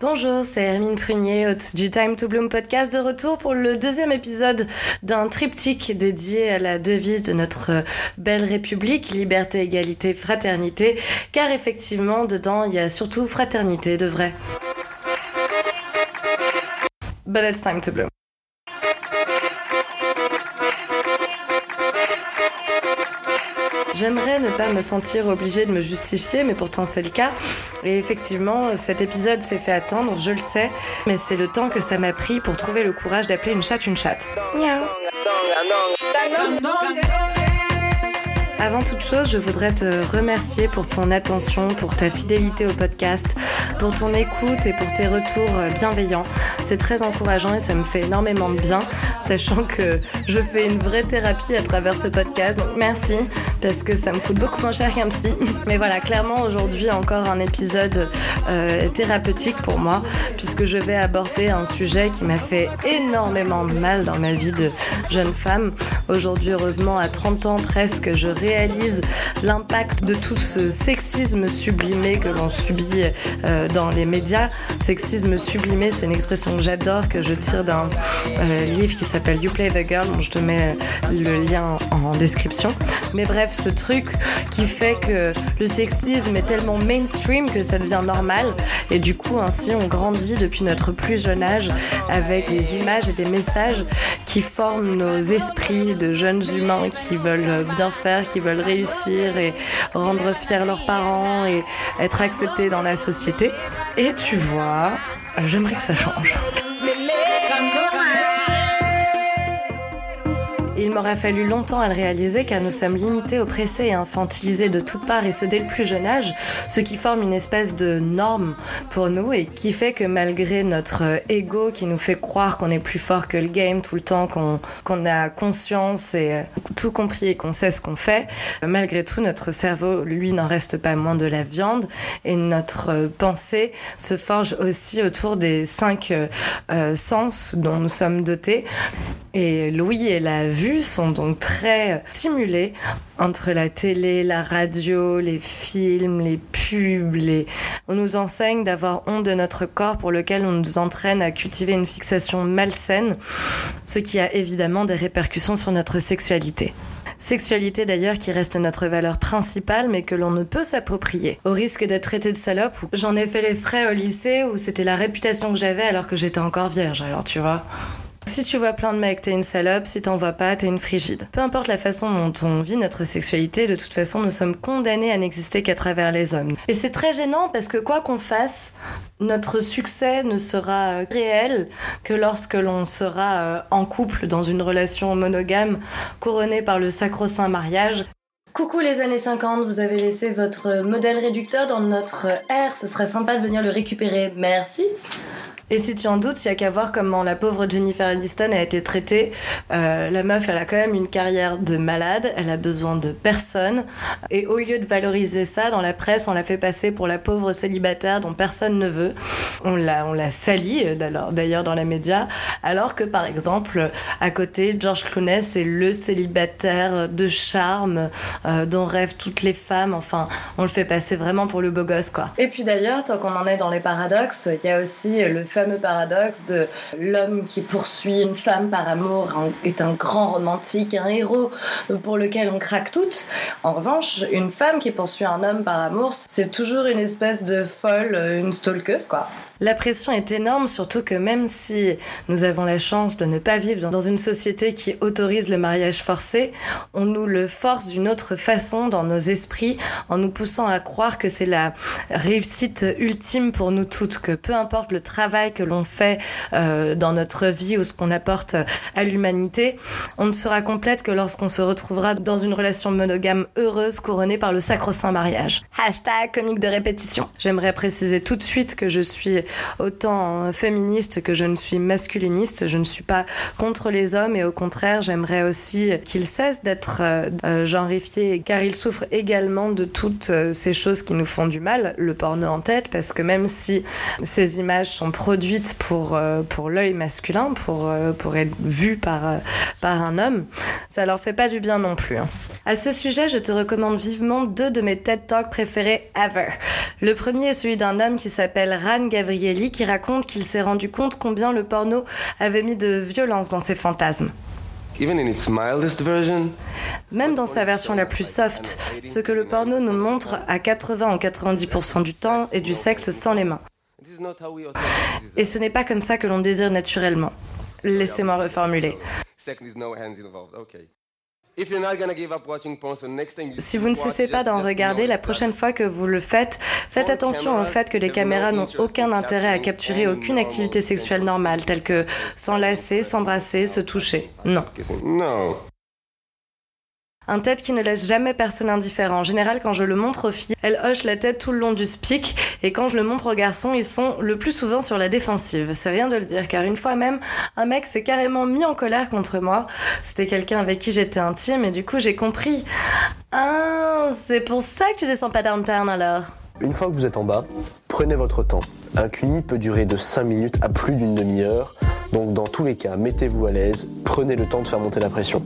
Bonjour, c'est Hermine Prunier, hôte du Time to Bloom podcast, de retour pour le deuxième épisode d'un triptyque dédié à la devise de notre belle République, liberté, égalité, fraternité, car effectivement, dedans, il y a surtout fraternité de vrai. But it's time to bloom. J'aimerais ne pas me sentir obligée de me justifier, mais pourtant c'est le cas. Et effectivement, cet épisode s'est fait attendre, je le sais, mais c'est le temps que ça m'a pris pour trouver le courage d'appeler une chatte une chatte. Miaou. Avant toute chose, je voudrais te remercier pour ton attention, pour ta fidélité au podcast, pour ton écoute et pour tes retours bienveillants. C'est très encourageant et ça me fait énormément de bien, sachant que je fais une vraie thérapie à travers ce podcast. Donc merci, parce que ça me coûte beaucoup moins cher qu'un psy. Mais voilà, clairement aujourd'hui encore un épisode euh, thérapeutique pour moi, puisque je vais aborder un sujet qui m'a fait énormément de mal dans ma vie de jeune femme. Aujourd'hui, heureusement, à 30 ans presque, je réalise l'impact de tout ce sexisme sublimé que l'on subit euh, dans les médias. Sexisme sublimé, c'est une expression que j'adore, que je tire d'un euh, livre qui s'appelle You Play the Girl, dont je te mets le lien en description. Mais bref, ce truc qui fait que le sexisme est tellement mainstream que ça devient normal. Et du coup, ainsi, on grandit depuis notre plus jeune âge avec des images et des messages qui forment nos esprits de jeunes humains qui veulent bien faire, qui veulent réussir et rendre fiers leurs parents et être acceptés dans la société. Et tu vois, j'aimerais que ça change. Il m'aura fallu longtemps à le réaliser car nous sommes limités, oppressés et infantilisés de toutes parts et ce dès le plus jeune âge, ce qui forme une espèce de norme pour nous et qui fait que malgré notre ego qui nous fait croire qu'on est plus fort que le game tout le temps, qu'on a conscience et tout compris et qu'on sait ce qu'on fait, malgré tout notre cerveau, lui, n'en reste pas moins de la viande et notre pensée se forge aussi autour des cinq euh, sens dont nous sommes dotés. Et l'ouïe et la vue sont donc très stimulés entre la télé, la radio, les films, les pubs. Les... On nous enseigne d'avoir honte de notre corps pour lequel on nous entraîne à cultiver une fixation malsaine, ce qui a évidemment des répercussions sur notre sexualité. Sexualité d'ailleurs qui reste notre valeur principale mais que l'on ne peut s'approprier. Au risque d'être traité de salope, j'en ai fait les frais au lycée où c'était la réputation que j'avais alors que j'étais encore vierge, alors tu vois. Si tu vois plein de mecs, t'es une salope. Si t'en vois pas, t'es une frigide. Peu importe la façon dont on vit notre sexualité, de toute façon, nous sommes condamnés à n'exister qu'à travers les hommes. Et c'est très gênant parce que quoi qu'on fasse, notre succès ne sera réel que lorsque l'on sera euh, en couple dans une relation monogame couronnée par le sacro-saint mariage. Coucou les années 50, vous avez laissé votre modèle réducteur dans notre air, ce serait sympa de venir le récupérer, merci. Et si tu en doutes, il y a qu'à voir comment la pauvre Jennifer Aniston a été traitée. Euh, la meuf, elle a quand même une carrière de malade, elle a besoin de personne. Et au lieu de valoriser ça, dans la presse, on l'a fait passer pour la pauvre célibataire dont personne ne veut. On l'a, on l'a sali, d'ailleurs, dans les médias. Alors que, par exemple, à côté, George Clooney, c'est le célibataire de charme euh, dont rêvent toutes les femmes. Enfin, on le fait passer vraiment pour le beau gosse, quoi. Et puis d'ailleurs, tant qu'on en est dans les paradoxes, il y a aussi le fameux paradoxe de l'homme qui poursuit une femme par amour est un grand romantique, un héros pour lequel on craque toutes. En revanche, une femme qui poursuit un homme par amour, c'est toujours une espèce de folle, une stalkeuse, quoi. La pression est énorme, surtout que même si nous avons la chance de ne pas vivre dans une société qui autorise le mariage forcé, on nous le force d'une autre façon dans nos esprits en nous poussant à croire que c'est la réussite ultime pour nous toutes, que peu importe le travail que l'on fait euh, dans notre vie ou ce qu'on apporte à l'humanité, on ne sera complète que lorsqu'on se retrouvera dans une relation monogame heureuse couronnée par le sacro-saint mariage. Hashtag comique de répétition. J'aimerais préciser tout de suite que je suis autant féministe que je ne suis masculiniste. Je ne suis pas contre les hommes et au contraire, j'aimerais aussi qu'ils cessent d'être euh, genrifiés car ils souffrent également de toutes euh, ces choses qui nous font du mal, le porno en tête, parce que même si ces images sont produites produite pour, euh, pour l'œil masculin, pour, euh, pour être vue par, euh, par un homme, ça leur fait pas du bien non plus. Hein. À ce sujet, je te recommande vivement deux de mes TED Talks préférés ever. Le premier est celui d'un homme qui s'appelle Ran Gavrieli qui raconte qu'il s'est rendu compte combien le porno avait mis de violence dans ses fantasmes. Même dans sa version la plus soft, ce que le porno nous montre à 80 ou 90% du temps est du sexe sans les mains. Et ce n'est pas comme ça que l'on désire naturellement. Laissez-moi reformuler. Si vous ne cessez pas d'en regarder, la prochaine fois que vous le faites, faites attention au fait que les caméras n'ont aucun intérêt à capturer aucune activité sexuelle normale, telle que s'enlacer, s'embrasser, se toucher. Non. Un tête qui ne laisse jamais personne indifférent. En général, quand je le montre aux filles, elles hochent la tête tout le long du speak, et quand je le montre aux garçons, ils sont le plus souvent sur la défensive. C'est rien de le dire, car une fois même, un mec s'est carrément mis en colère contre moi. C'était quelqu'un avec qui j'étais intime, et du coup, j'ai compris. Ah, c'est pour ça que tu descends pas downtown alors. Une fois que vous êtes en bas, prenez votre temps. Un cuni peut durer de 5 minutes à plus d'une demi-heure, donc dans tous les cas, mettez-vous à l'aise, prenez le temps de faire monter la pression.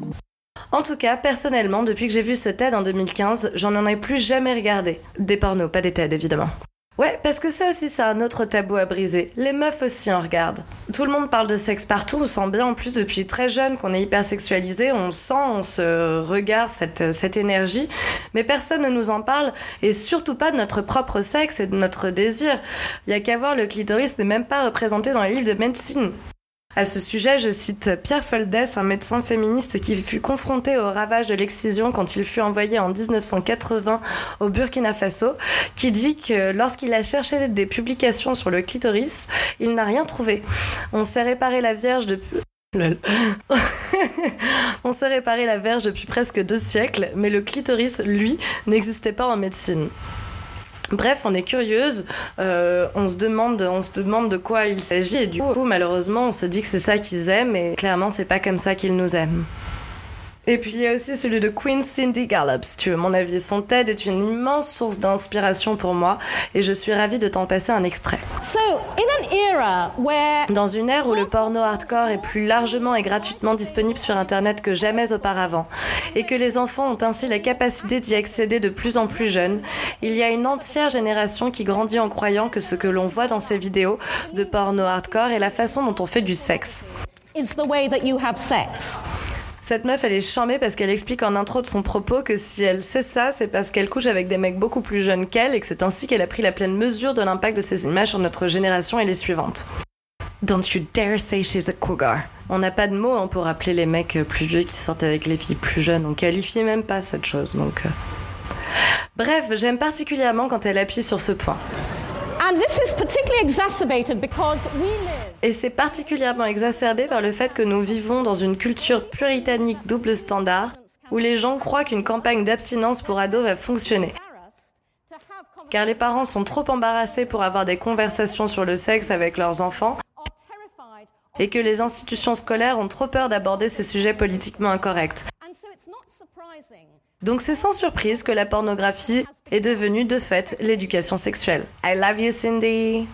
En tout cas, personnellement, depuis que j'ai vu ce TED en 2015, j'en en ai plus jamais regardé. Des pornos, pas des TED évidemment. Ouais, parce que ça aussi, c'est un autre tabou à briser. Les meufs aussi en regardent. Tout le monde parle de sexe partout, on sent bien en plus depuis très jeune qu'on est hyper sexualisé, on sent, on se regarde cette, cette énergie, mais personne ne nous en parle, et surtout pas de notre propre sexe et de notre désir. Il y a qu'à voir, le clitoris n'est même pas représenté dans les livres de médecine. À ce sujet, je cite Pierre Foldès, un médecin féministe qui fut confronté au ravage de l'excision quand il fut envoyé en 1980 au Burkina Faso, qui dit que lorsqu'il a cherché des publications sur le clitoris, il n'a rien trouvé. On s'est réparé la Vierge depuis... On s'est réparé la depuis presque deux siècles, mais le clitoris, lui, n'existait pas en médecine. Bref, on est curieuse, euh, on se demande, on se demande de quoi il s'agit et du coup, malheureusement, on se dit que c'est ça qu'ils aiment et clairement, c'est pas comme ça qu'ils nous aiment. Et puis il y a aussi celui de Queen Cindy Gallup, si tu veux mon avis. Son TED est une immense source d'inspiration pour moi et je suis ravie de t'en passer un extrait. Dans une ère où le porno hardcore est plus largement et gratuitement disponible sur Internet que jamais auparavant et que les enfants ont ainsi la capacité d'y accéder de plus en plus jeunes, il y a une entière génération qui grandit en croyant que ce que l'on voit dans ces vidéos de porno hardcore est la façon dont on fait du sexe. Cette meuf, elle est charmée parce qu'elle explique en intro de son propos que si elle sait ça, c'est parce qu'elle couche avec des mecs beaucoup plus jeunes qu'elle et que c'est ainsi qu'elle a pris la pleine mesure de l'impact de ces images sur notre génération et les suivantes. Don't you dare say she's a cougar. On n'a pas de mots hein, pour appeler les mecs plus vieux qui sortent avec les filles plus jeunes. On qualifie même pas cette chose, donc. Euh. Bref, j'aime particulièrement quand elle appuie sur ce point. Et c'est particulièrement exacerbé par le fait que nous vivons dans une culture puritanique double standard où les gens croient qu'une campagne d'abstinence pour ados va fonctionner. Car les parents sont trop embarrassés pour avoir des conversations sur le sexe avec leurs enfants et que les institutions scolaires ont trop peur d'aborder ces sujets politiquement incorrects. Donc c'est sans surprise que la pornographie est devenue de fait l'éducation sexuelle. I love you Cindy.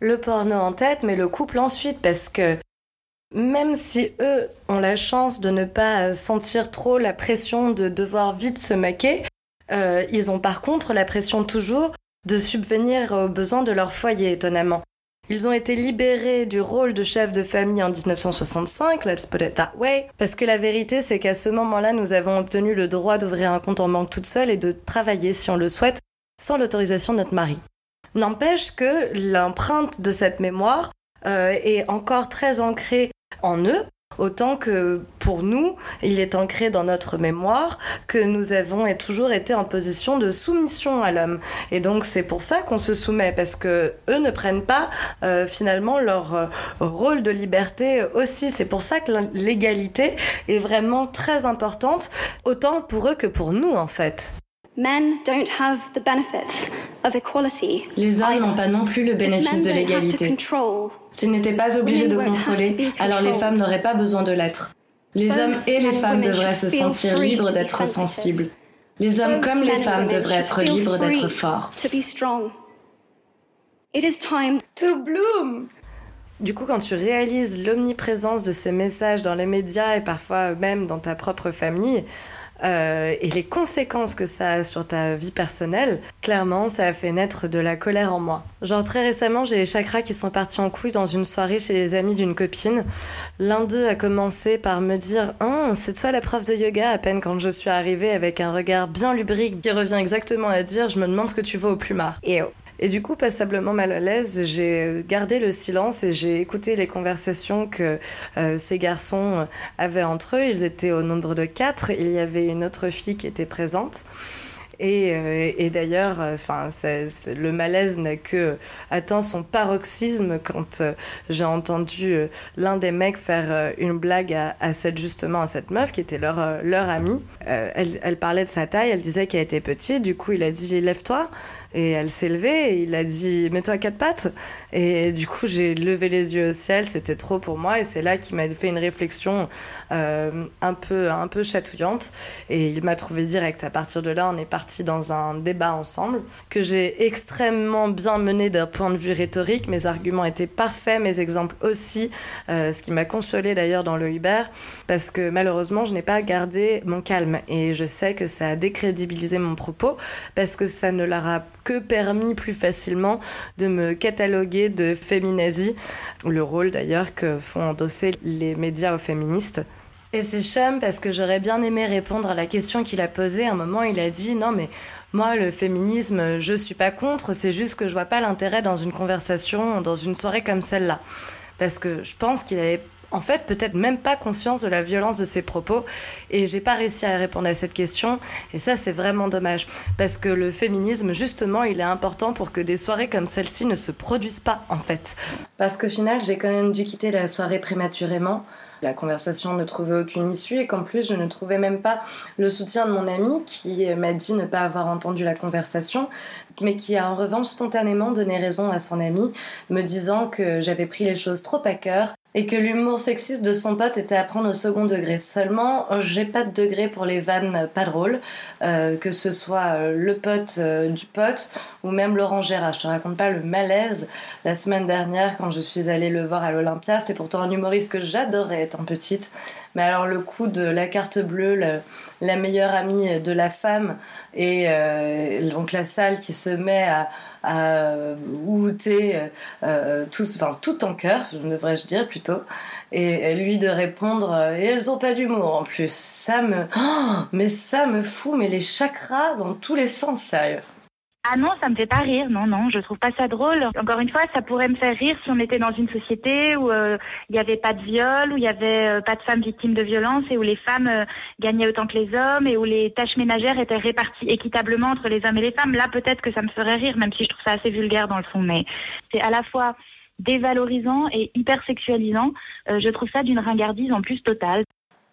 Le porno en tête, mais le couple ensuite, parce que même si eux ont la chance de ne pas sentir trop la pression de devoir vite se maquer, euh, ils ont par contre la pression toujours de subvenir aux besoins de leur foyer, étonnamment. Ils ont été libérés du rôle de chef de famille en 1965, let's put it that way, parce que la vérité c'est qu'à ce moment-là, nous avons obtenu le droit d'ouvrir un compte en banque toute seule et de travailler si on le souhaite, sans l'autorisation de notre mari. N'empêche que l'empreinte de cette mémoire euh, est encore très ancrée en eux, autant que pour nous, il est ancré dans notre mémoire que nous avons toujours été en position de soumission à l'homme. Et donc c'est pour ça qu'on se soumet, parce que eux ne prennent pas euh, finalement leur euh, rôle de liberté aussi. C'est pour ça que l'égalité est vraiment très importante, autant pour eux que pour nous en fait. Les hommes n'ont pas non plus le bénéfice de l'égalité. S'ils n'étaient pas obligés de contrôler, alors les femmes n'auraient pas besoin de l'être. Les hommes et les femmes devraient se sentir libres d'être sensibles. Les hommes comme les femmes devraient être libres d'être forts. To bloom Du coup, quand tu réalises l'omniprésence de ces messages dans les médias et parfois même dans ta propre famille, euh, et les conséquences que ça a sur ta vie personnelle, clairement, ça a fait naître de la colère en moi. Genre très récemment, j'ai les chakras qui sont partis en couille dans une soirée chez les amis d'une copine. L'un d'eux a commencé par me dire oh, c'est toi la prof de yoga ?» à peine quand je suis arrivée avec un regard bien lubrique qui revient exactement à dire « je me demande ce que tu veux au plumard ». Et oh. Et du coup, passablement mal à l'aise, j'ai gardé le silence et j'ai écouté les conversations que euh, ces garçons avaient entre eux. Ils étaient au nombre de quatre. Il y avait une autre fille qui était présente. Et, euh, d'ailleurs, euh, enfin, le malaise n'a que atteint son paroxysme quand j'ai entendu l'un des mecs faire une blague à, cette justement à cette meuf qui était leur leur amie. elle parlait de sa taille, elle disait qu'elle était petite. Du coup, il a dit lève-toi. Et elle s'est levée et il a dit Mets-toi à quatre pattes. Et du coup, j'ai levé les yeux au ciel, c'était trop pour moi. Et c'est là qu'il m'a fait une réflexion euh, un, peu, un peu chatouillante. Et il m'a trouvé direct. À partir de là, on est parti dans un débat ensemble que j'ai extrêmement bien mené d'un point de vue rhétorique. Mes arguments étaient parfaits, mes exemples aussi. Euh, ce qui m'a consolé d'ailleurs dans le Uber, parce que malheureusement, je n'ai pas gardé mon calme. Et je sais que ça a décrédibilisé mon propos, parce que ça ne leur a que permis plus facilement de me cataloguer de féminazie, le rôle d'ailleurs que font endosser les médias aux féministes. Et c'est chum parce que j'aurais bien aimé répondre à la question qu'il a posée. À un moment, il a dit non mais moi le féminisme, je suis pas contre, c'est juste que je vois pas l'intérêt dans une conversation, dans une soirée comme celle-là. Parce que je pense qu'il avait en fait peut-être même pas conscience de la violence de ses propos et j'ai pas réussi à répondre à cette question et ça c'est vraiment dommage parce que le féminisme justement il est important pour que des soirées comme celle-ci ne se produisent pas en fait. Parce qu'au final j'ai quand même dû quitter la soirée prématurément la conversation ne trouvait aucune issue et qu'en plus je ne trouvais même pas le soutien de mon ami qui m'a dit ne pas avoir entendu la conversation mais qui a en revanche spontanément donné raison à son ami me disant que j'avais pris les choses trop à cœur et que l'humour sexiste de son pote était à prendre au second degré. Seulement, j'ai pas de degré pour les vannes pas drôles, euh, que ce soit euh, le pote euh, du pote ou même Laurent Gérard. Je te raconte pas le malaise la semaine dernière quand je suis allée le voir à l'Olympia. C'était pourtant un humoriste que j'adorais étant petite. Mais alors le coup de la carte bleue, la, meilleure amie de la femme, et donc la salle qui se met à, à euh, enfin tout en cœur, devrais-je dire plutôt, et lui de répondre et elles ont pas d'humour en plus. Ça me, oh, mais ça me fout, mais les chakras dans tous les sens, sérieux. Ah non, ça me fait pas rire. Non, non, je trouve pas ça drôle. Encore une fois, ça pourrait me faire rire si on était dans une société où euh, il n'y avait pas de viol, où il y avait euh, pas de femmes victimes de violence et où les femmes euh, gagnaient autant que les hommes et où les tâches ménagères étaient réparties équitablement entre les hommes et les femmes. Là, peut-être que ça me ferait rire, même si je trouve ça assez vulgaire dans le fond. Mais c'est à la fois dévalorisant et hyper sexualisant. je trouve ça d'une ringardise en plus totale.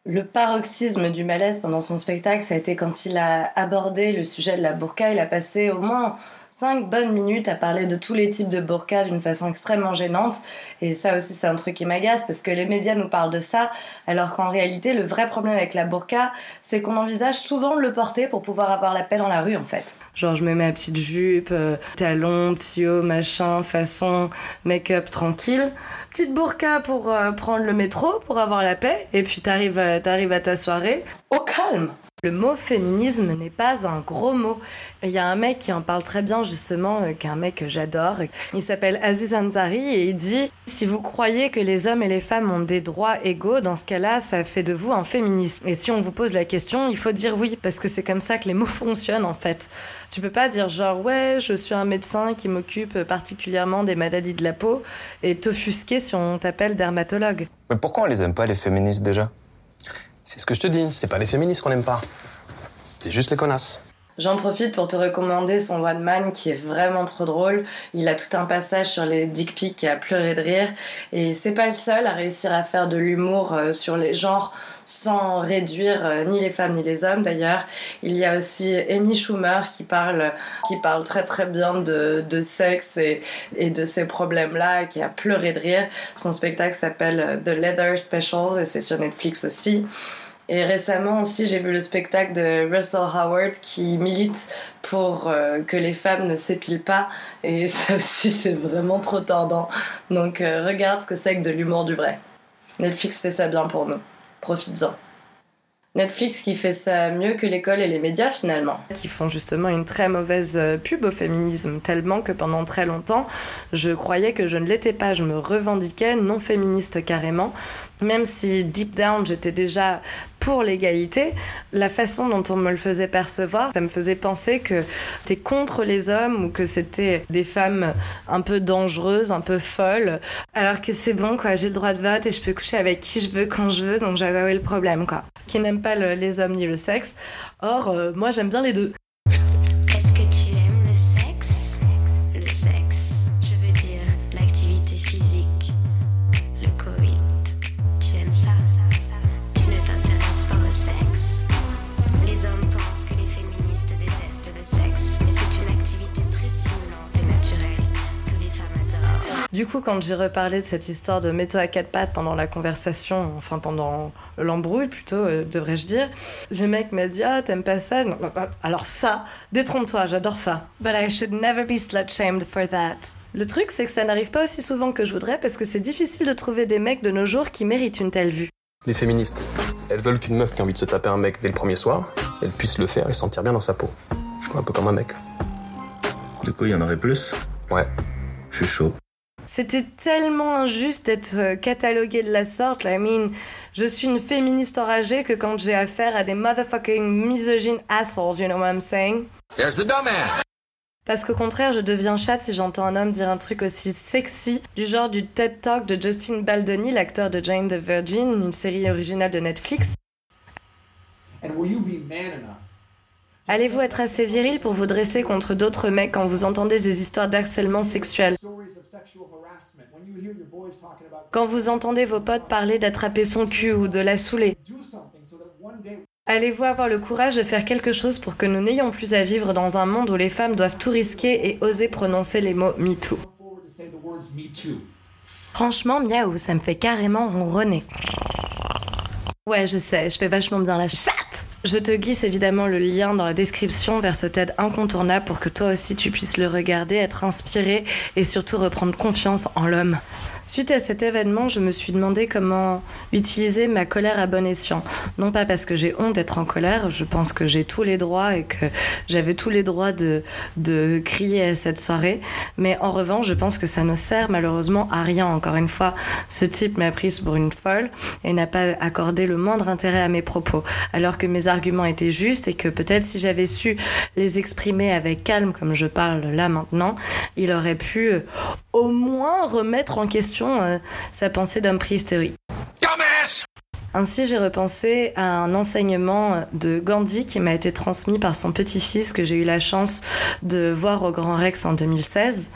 Le paroxysme du malaise pendant son spectacle, ça a été quand il a abordé le sujet de la burqa. Il a passé au moins cinq bonnes minutes à parler de tous les types de burqa d'une façon extrêmement gênante. Et ça aussi, c'est un truc qui m'agace parce que les médias nous parlent de ça, alors qu'en réalité, le vrai problème avec la burqa, c'est qu'on envisage souvent de le porter pour pouvoir avoir la paix dans la rue, en fait. Genre, je me mets ma petite jupe, euh, talons, petit haut, machin, façon, make-up tranquille. Petite burqa pour euh, prendre le métro, pour avoir la paix. Et puis t'arrives t'arrives à ta soirée au calme. Le mot féminisme n'est pas un gros mot. Il y a un mec qui en parle très bien justement, euh, qui est un mec que j'adore. Il s'appelle Aziz Ansari et il dit si vous croyez que les hommes et les femmes ont des droits égaux, dans ce cas-là, ça fait de vous un féministe. Et si on vous pose la question, il faut dire oui parce que c'est comme ça que les mots fonctionnent en fait. Tu peux pas dire genre ouais, je suis un médecin qui m'occupe particulièrement des maladies de la peau et t'offusquer si on t'appelle dermatologue. Mais pourquoi on les aime pas les féministes déjà? C'est ce que je te dis, c'est pas les féministes qu'on aime pas. C'est juste les connasses. J'en profite pour te recommander son One Man qui est vraiment trop drôle. Il a tout un passage sur les dick pics qui a pleuré de rire. Et c'est pas le seul à réussir à faire de l'humour euh, sur les genres sans réduire euh, ni les femmes ni les hommes d'ailleurs. Il y a aussi Amy Schumer qui parle, qui parle très très bien de, sexe et, et de ces problèmes-là, qui a pleuré de rire. Son spectacle s'appelle The Leather Special et c'est sur Netflix aussi. Et récemment aussi, j'ai vu le spectacle de Russell Howard qui milite pour euh, que les femmes ne s'épilent pas. Et ça aussi, c'est vraiment trop tordant. Donc euh, regarde ce que c'est que de l'humour du vrai. Netflix fait ça bien pour nous. Profites-en. Netflix qui fait ça mieux que l'école et les médias finalement. Qui font justement une très mauvaise euh, pub au féminisme, tellement que pendant très longtemps, je croyais que je ne l'étais pas, je me revendiquais non féministe carrément, même si deep down j'étais déjà pour l'égalité, la façon dont on me le faisait percevoir, ça me faisait penser que t'es contre les hommes ou que c'était des femmes un peu dangereuses, un peu folles, alors que c'est bon quoi, j'ai le droit de vote et je peux coucher avec qui je veux quand je veux, donc j'avais le problème quoi. Les hommes ni le sexe. Or, euh, moi j'aime bien les deux. Coup, quand j'ai reparlé de cette histoire de métaux à quatre pattes pendant la conversation, enfin pendant l'embrouille plutôt, euh, devrais-je dire, le mec m'a dit Ah, t'aimes pas ça? Alors ça, détrompe-toi, j'adore ça. But I should never be slut-shamed for that. Le truc, c'est que ça n'arrive pas aussi souvent que je voudrais parce que c'est difficile de trouver des mecs de nos jours qui méritent une telle vue. Les féministes, elles veulent qu'une meuf qui a envie de se taper un mec dès le premier soir, elle puisse le faire et sentir bien dans sa peau. Un peu comme un mec. Du coup, il y en aurait plus? Ouais. Je suis chaud. C'était tellement injuste d'être euh, catalogué de la sorte. I mean, je suis une féministe enragée que quand j'ai affaire à des motherfucking misogynes assholes, you know what I'm saying? There's the dumbass. Parce qu'au contraire, je deviens chatte si j'entends un homme dire un truc aussi sexy, du genre du TED Talk de Justin Baldoni, l'acteur de Jane the Virgin, une série originale de Netflix. And will you be man enough? Allez-vous être assez viril pour vous dresser contre d'autres mecs quand vous entendez des histoires d'harcèlement sexuel? Quand vous entendez vos potes parler d'attraper son cul ou de la saouler Allez-vous avoir le courage de faire quelque chose pour que nous n'ayons plus à vivre dans un monde où les femmes doivent tout risquer et oser prononcer les mots MeToo. Franchement, miaou, ça me fait carrément ronronner. Ouais, je sais, je fais vachement bien la chatte je te glisse évidemment le lien dans la description vers ce TED incontournable pour que toi aussi tu puisses le regarder, être inspiré et surtout reprendre confiance en l'homme. Suite à cet événement, je me suis demandé comment utiliser ma colère à bon escient. Non pas parce que j'ai honte d'être en colère, je pense que j'ai tous les droits et que j'avais tous les droits de, de crier à cette soirée, mais en revanche, je pense que ça ne sert malheureusement à rien. Encore une fois, ce type m'a prise pour une folle et n'a pas accordé le moindre intérêt à mes propos, alors que mes arguments étaient justes et que peut-être si j'avais su les exprimer avec calme comme je parle là maintenant, il aurait pu au moins remettre en question euh, sa pensée d'homme préhistorique. Ainsi, j'ai repensé à un enseignement de Gandhi qui m'a été transmis par son petit-fils que j'ai eu la chance de voir au Grand Rex en 2016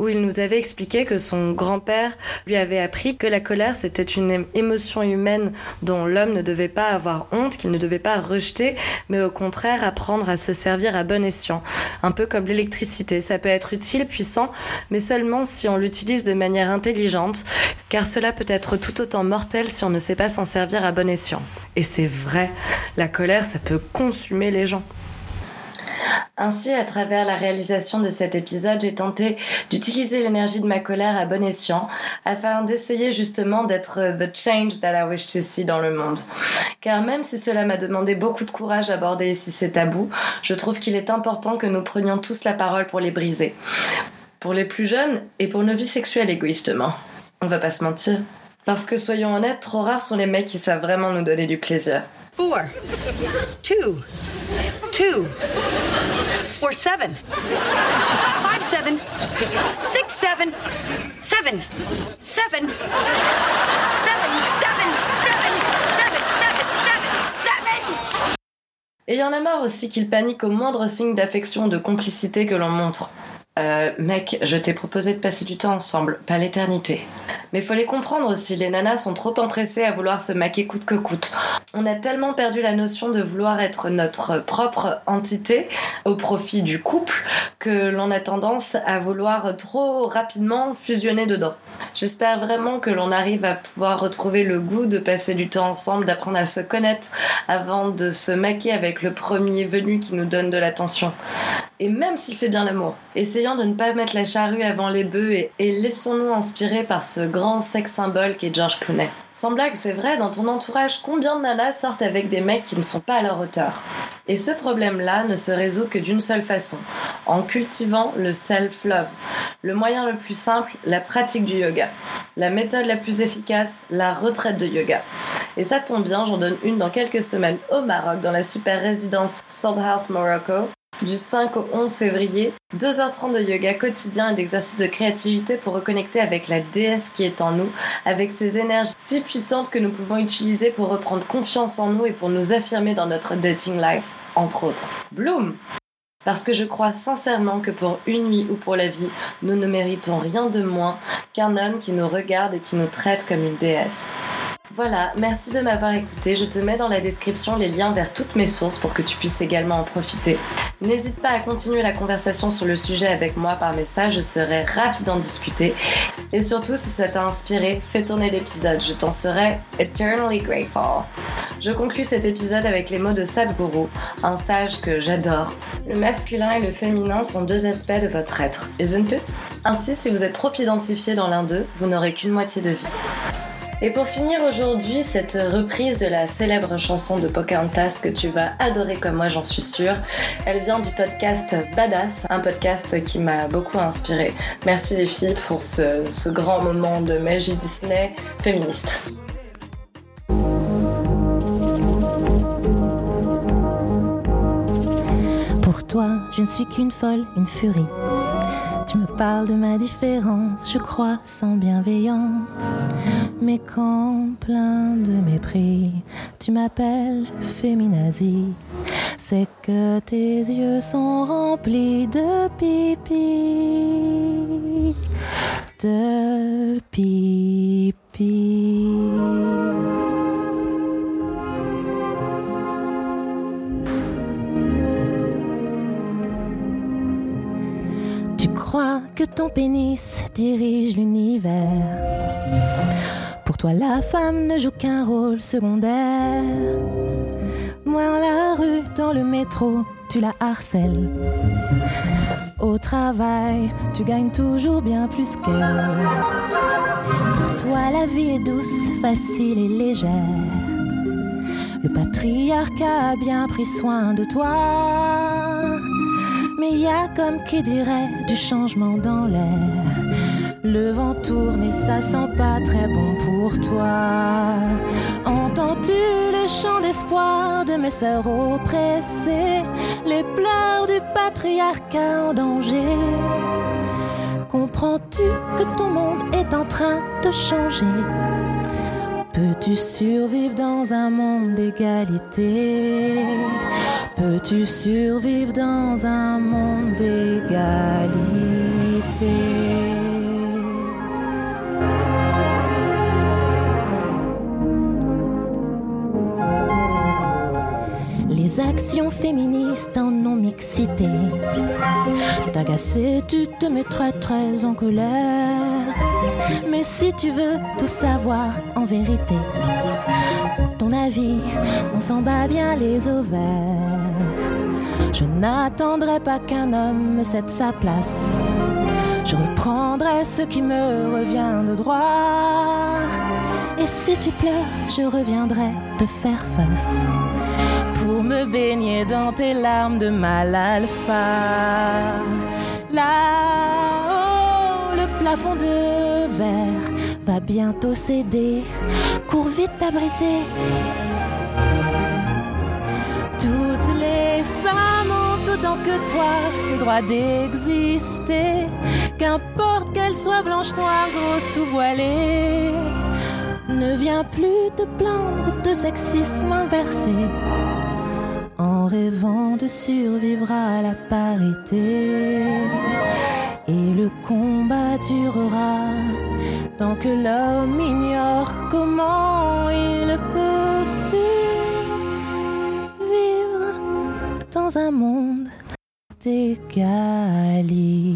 où il nous avait expliqué que son grand-père lui avait appris que la colère c'était une émotion humaine dont l'homme ne devait pas avoir honte, qu'il ne devait pas rejeter, mais au contraire apprendre à se servir à bon escient. Un peu comme l'électricité, ça peut être utile, puissant, mais seulement si on l'utilise de manière intelligente, car cela peut être tout autant mortel si on ne sait pas s'en servir à bon escient. Et c'est vrai, la colère, ça peut consumer les gens. Ainsi, à travers la réalisation de cet épisode, j'ai tenté d'utiliser l'énergie de ma colère à bon escient, afin d'essayer justement d'être the change that I wish to see dans le monde. Car même si cela m'a demandé beaucoup de courage d'aborder ici ces tabous, je trouve qu'il est important que nous prenions tous la parole pour les briser. Pour les plus jeunes et pour nos vies sexuelles égoïstement. On va pas se mentir. Parce que soyons honnêtes, trop rares sont les mecs qui savent vraiment nous donner du plaisir. Four, two, two, four, seven, five, seven, six, seven, seven, seven, seven, seven, seven, seven, seven, seven, seven. Et y en a marre aussi qu'ils paniquent au moindre signe d'affection, de complicité que l'on montre. Euh, mec, je t'ai proposé de passer du temps ensemble, pas l'éternité. Mais faut les comprendre aussi, les nanas sont trop empressées à vouloir se maquer coûte que coûte. On a tellement perdu la notion de vouloir être notre propre entité au profit du couple que l'on a tendance à vouloir trop rapidement fusionner dedans. J'espère vraiment que l'on arrive à pouvoir retrouver le goût de passer du temps ensemble, d'apprendre à se connaître avant de se maquer avec le premier venu qui nous donne de l'attention. Et même s'il fait bien l'amour, essayons de ne pas mettre la charrue avant les bœufs et, et laissons-nous inspirer par ce grand sex symbole qu'est George Clooney. Sans blague, c'est vrai, dans ton entourage, combien de nanas sortent avec des mecs qui ne sont pas à leur hauteur? Et ce problème-là ne se résout que d'une seule façon, en cultivant le self-love. Le moyen le plus simple, la pratique du yoga. La méthode la plus efficace, la retraite de yoga. Et ça tombe bien, j'en donne une dans quelques semaines au Maroc, dans la super résidence House Morocco, du 5 au 11 février, 2h30 de yoga quotidien et d'exercice de créativité pour reconnecter avec la déesse qui est en nous, avec ces énergies si puissantes que nous pouvons utiliser pour reprendre confiance en nous et pour nous affirmer dans notre dating life, entre autres. Bloom parce que je crois sincèrement que pour une nuit ou pour la vie, nous ne méritons rien de moins qu'un homme qui nous regarde et qui nous traite comme une déesse. Voilà, merci de m'avoir écouté. Je te mets dans la description les liens vers toutes mes sources pour que tu puisses également en profiter. N'hésite pas à continuer la conversation sur le sujet avec moi par message, je serai ravie d'en discuter. Et surtout, si ça t'a inspiré, fais tourner l'épisode, je t'en serai eternally grateful. Je conclus cet épisode avec les mots de Sadhguru, un sage que j'adore. Le masculin et le féminin sont deux aspects de votre être, isn't it? Ainsi, si vous êtes trop identifié dans l'un d'eux, vous n'aurez qu'une moitié de vie. Et pour finir aujourd'hui, cette reprise de la célèbre chanson de Pocahontas que tu vas adorer comme moi, j'en suis sûre, elle vient du podcast Badass, un podcast qui m'a beaucoup inspiré. Merci les filles pour ce, ce grand moment de magie Disney féministe. Pour toi, je ne suis qu'une folle, une furie. Parles de ma différence, je crois sans bienveillance. Mais quand plein de mépris, tu m'appelles féminazie, c'est que tes yeux sont remplis de pipi, de pipi. Pénis dirige l'univers pour toi, la femme ne joue qu'un rôle secondaire. Moi, en la rue, dans le métro, tu la harcèles. Au travail, tu gagnes toujours bien plus qu'elle. Pour toi, la vie est douce, facile et légère. Le patriarcat a bien pris soin de toi. Mais y a comme qui dirait du changement dans l'air. Le vent tourne et ça sent pas très bon pour toi. Entends-tu le chant d'espoir de mes sœurs oppressées, les pleurs du patriarcat en danger? Comprends-tu que ton monde est en train de changer? Peux-tu survivre dans un monde d'égalité? Peux-tu survivre dans un monde d'égalité? Actions féministes en non-mixité. T'agacer, tu te mets très très en colère. Mais si tu veux tout savoir en vérité, ton avis, on s'en bat bien les ovaires. Je n'attendrai pas qu'un homme me cède sa place. Je reprendrai ce qui me revient de droit. Et si tu pleures, je reviendrai te faire face pour me baigner dans tes larmes de mal alpha. Là-haut, le plafond de verre va bientôt céder. Cours vite t'abriter. Toutes les femmes ont autant que toi le droit d'exister. Qu'importe qu'elles soient blanches, noires, grosses ou voilées. Ne viens plus te plaindre de sexisme inversé rêvant de survivre à la parité. Et le combat durera tant que l'homme ignore comment il peut survivre dans un monde d'égalité.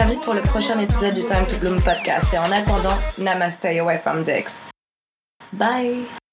Très vite pour le prochain épisode du Time to Bloom podcast. Et en attendant, namaste away from dicks. Bye!